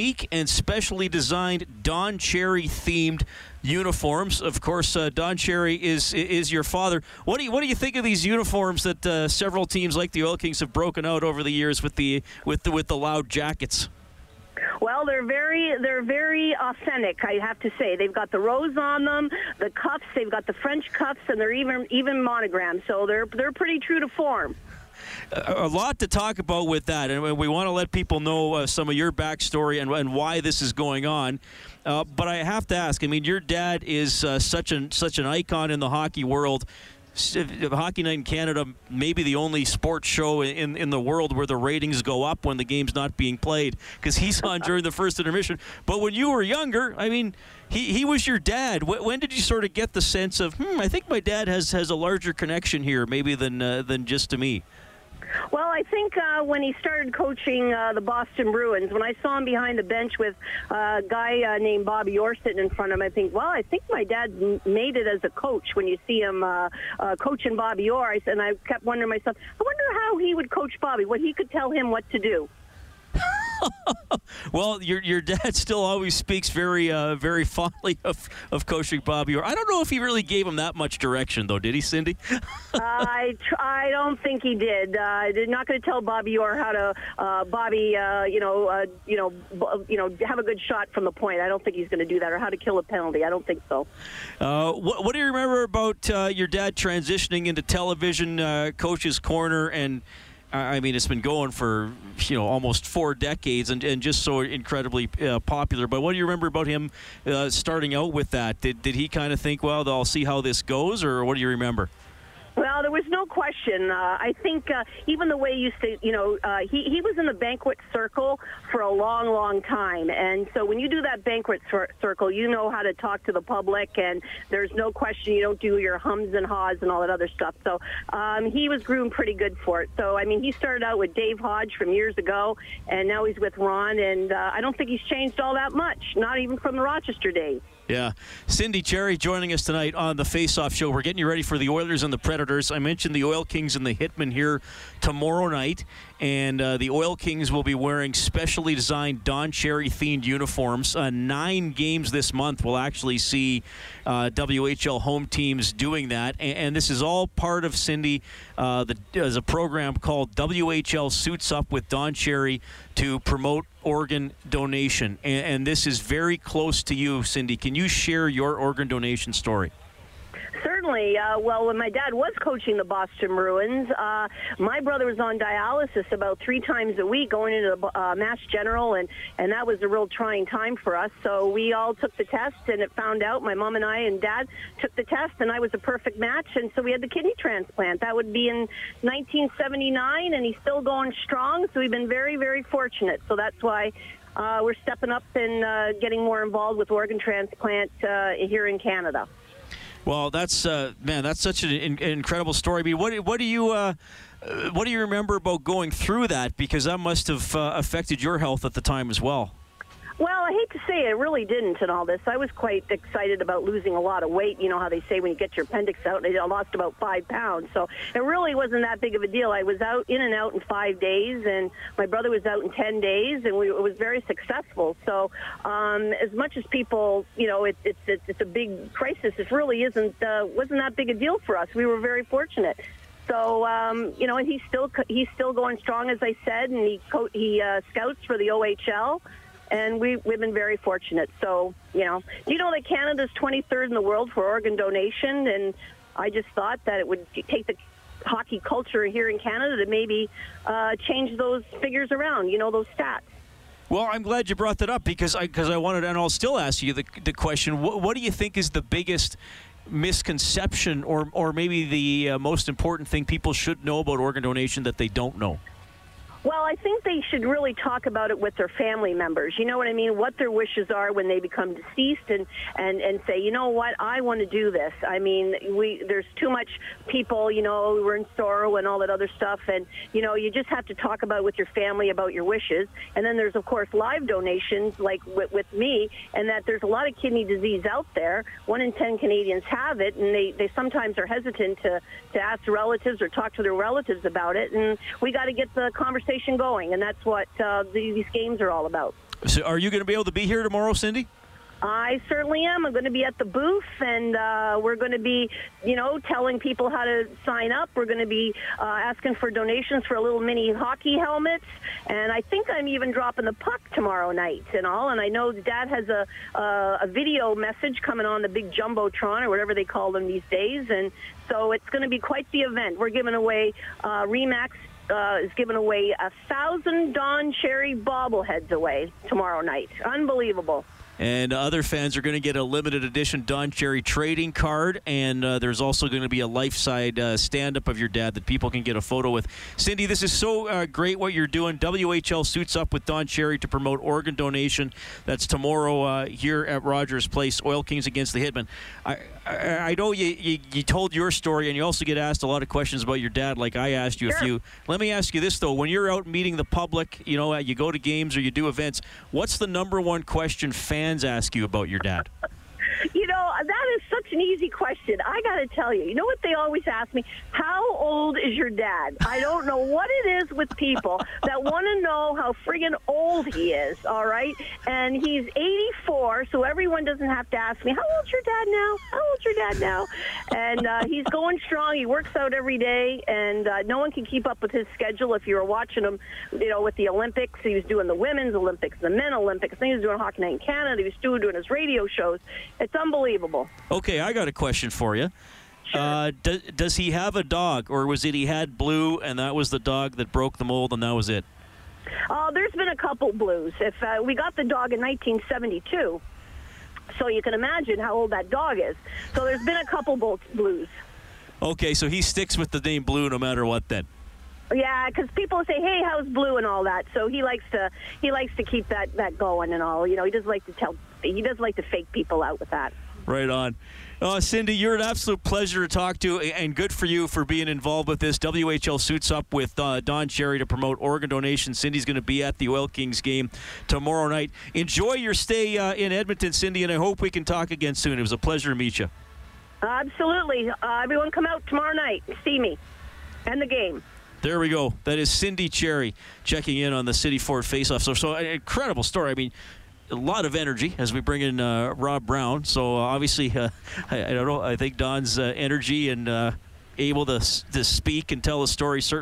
unique and specially designed Don Cherry themed uniforms. Of course, uh, Don Cherry is is your father. What do you what do you think of these uniforms that uh, several teams like the Oil Kings have broken out over the years with the with the with the loud jackets? Well, they're very they're very authentic. I have to say, they've got the rose on them, the cuffs, they've got the French cuffs, and they're even even monogrammed. So they're they're pretty true to form. A lot to talk about with that, and we want to let people know uh, some of your backstory and, and why this is going on. Uh, but I have to ask. I mean, your dad is uh, such an such an icon in the hockey world. Hockey Night in Canada may be the only sports show in, in the world where the ratings go up when the game's not being played because he's on during the first intermission. But when you were younger, I mean, he, he was your dad. When did you sort of get the sense of, hmm, I think my dad has, has a larger connection here maybe than, uh, than just to me? Well, I think uh, when he started coaching uh, the Boston Bruins, when I saw him behind the bench with uh, a guy uh, named Bobby Orr sitting in front of him, I think, well, I think my dad made it as a coach when you see him uh, uh, coaching Bobby Orr. And I kept wondering myself, I wonder how he would coach Bobby, what he could tell him what to do. Well, your your dad still always speaks very uh, very fondly of, of coaching Bobby Orr. I don't know if he really gave him that much direction, though. Did he, Cindy? I tr- I don't think he did. Uh, I'm not going to tell Bobby Orr how to uh, Bobby uh, you know uh, you know b- you know have a good shot from the point. I don't think he's going to do that, or how to kill a penalty. I don't think so. Uh, what, what do you remember about your dad transitioning into television, coach's corner, and I mean, it's been going for you know almost four decades and, and just so incredibly uh, popular. But what do you remember about him uh, starting out with that? Did, did he kind of think, well, I'll see how this goes, or what do you remember? Well, there was no question. Uh, I think uh, even the way you say, you know, uh, he he was in the banquet circle for a long, long time, and so when you do that banquet cir- circle, you know how to talk to the public, and there's no question you don't do your hums and haws and all that other stuff. So um, he was groomed pretty good for it. So I mean, he started out with Dave Hodge from years ago, and now he's with Ron, and uh, I don't think he's changed all that much, not even from the Rochester days. Yeah. Cindy Cherry joining us tonight on the Face Off Show. We're getting you ready for the Oilers and the Predators. I mentioned the Oil Kings and the Hitmen here tomorrow night and uh, the Oil Kings will be wearing specially designed Don Cherry themed uniforms. Uh, nine games this month will actually see uh, WHL home teams doing that, and, and, this is all part of Cindy. Uh, the, there's a program called WHL Suits Up with Don Cherry to promote organ donation, and, and this is very close to you, Cindy. Can you share your organ donation story? Certainly. Uh, well, when my dad was coaching the Boston Bruins, uh, my brother was on dialysis about three times a week, going into the uh, Mass General, and and that was a real trying time for us. So we all took the test, and it found out. My mom and I and dad took the test, and I was a perfect match, and so we had the kidney transplant. That would be in 1979, and he's still going strong. So we've been very, very fortunate. So that's why uh, we're stepping up and uh, getting more involved with organ transplant uh, here in Canada. Well, that's uh, man, that's such an in- incredible story. I mean, what what do you uh, what do you remember about going through that? Because that must have uh, affected your health at the time as well. Well, I hate to say it, it really didn't in all this. I was quite excited about losing a lot of weight. You know how they say when you get your appendix out, I lost about five pounds. So it really wasn't that big of a deal. I was out in and out in five days, and my brother was out in ten days, and we, it was very successful. So um, as much as people, you know, it, it's it's it's a big crisis. It really isn't uh, wasn't that big a deal for us. We were very fortunate. So um, you know, he's still he's still going strong, as I said, and he co- he uh, scouts for the OHL and we, we've been very fortunate. So, you know, you know that Canada's 23rd in the world for organ donation? And I just thought that it would take the hockey culture here in Canada to maybe uh, change those figures around, you know, those stats. Well, I'm glad you brought that up because I because I wanted, and I'll still ask you the, the question: what, what do you think is the biggest misconception, or or maybe the uh, most important thing people should know about organ donation that they don't know? Well, I think they should really talk about it with their family members. You know what I mean? What their wishes are when they become deceased, and and and say, you know what, I want to do this. I mean, we there's too much people. You know, we're in sorrow and all that other stuff, and you know, you just have to talk about with your family about your wishes. And then there's of course live donations, like with, with me, and that there's a lot of kidney disease out there. One in ten Canadians have it, and they they sometimes are hesitant to to ask relatives or talk to their relatives about it. And we got to get the conversation conversation going, and that's what uh, these games are all about. So, are you going to be able to be here tomorrow, Cindy? I certainly am. I'm going to be at the booth, and uh, we're going to be, you know, telling people how to sign up. We're going to be uh, asking for donations for a little mini hockey helmets, and I think I'm even dropping the puck tomorrow night and all. And I know Dad has a uh, a video message coming on the big jumbotron or whatever they call them these days, and so it's going to be quite the event. We're giving away uh, Remax uh, is giving away a thousand Don Cherry bobbleheads away tomorrow night. Unbelievable. And other fans are going to get a limited edition Don Cherry trading card. And uh, there's also going to be a life side uh, stand up of your dad that people can get a photo with. Cindy, this is so uh, great what you're doing. WHL suits up with Don Cherry to promote organ donation. That's tomorrow uh, here at Rogers Place, Oil Kings against the Hitmen. I, I, I know you, you, you, told your story, and you also get asked a lot of questions about your dad, like I asked you sure. a few. Let me ask you this, though. When you're out meeting the public, you know, you go to games or you do events, what's the number one question fans ask you about your dad? You know, that is such an easy question. I got to tell you, you know what they always ask me? How old is your dad? I don't know what it is with people that want to know how friggin' old he is, all right? And he's 84, so everyone doesn't have to ask me, how old's your dad now? How old's your dad now? And uh, he's going strong. He works out every day, and uh, no one can keep up with his schedule. If you were watching him, you know, with the Olympics, he was doing the women's Olympics, the men Olympics, he was doing Hockey Night in Canada, he was still doing his radio shows. It's unbelievable. Okay, I got a question for you. Sure. Uh, does, does he have a dog, or was it he had Blue and that was the dog that broke the mold and that was it? Uh, there's been a couple blues. If uh, we got the dog in 1972, so you can imagine how old that dog is. So there's been a couple blues. Okay, so he sticks with the name Blue no matter what then. Yeah, because people say, "Hey, how's Blue?" and all that. So he likes to he likes to keep that that going and all. You know, he doesn't like to tell he doesn't like to fake people out with that. Right on. Uh, Cindy, you're an absolute pleasure to talk to, and good for you for being involved with this. WHL suits up with uh, Don Cherry to promote organ donation. Cindy's going to be at the Oil Kings game tomorrow night. Enjoy your stay uh, in Edmonton, Cindy, and I hope we can talk again soon. It was a pleasure to meet you. Absolutely. Uh, everyone come out tomorrow night. See me and the game. There we go. That is Cindy Cherry checking in on the City Ford faceoff. So, so an incredible story. I mean, a lot of energy as we bring in uh, Rob Brown. So uh, obviously, uh, I, I, don't know. I think Don's uh, energy and uh, able to to speak and tell a story certainly.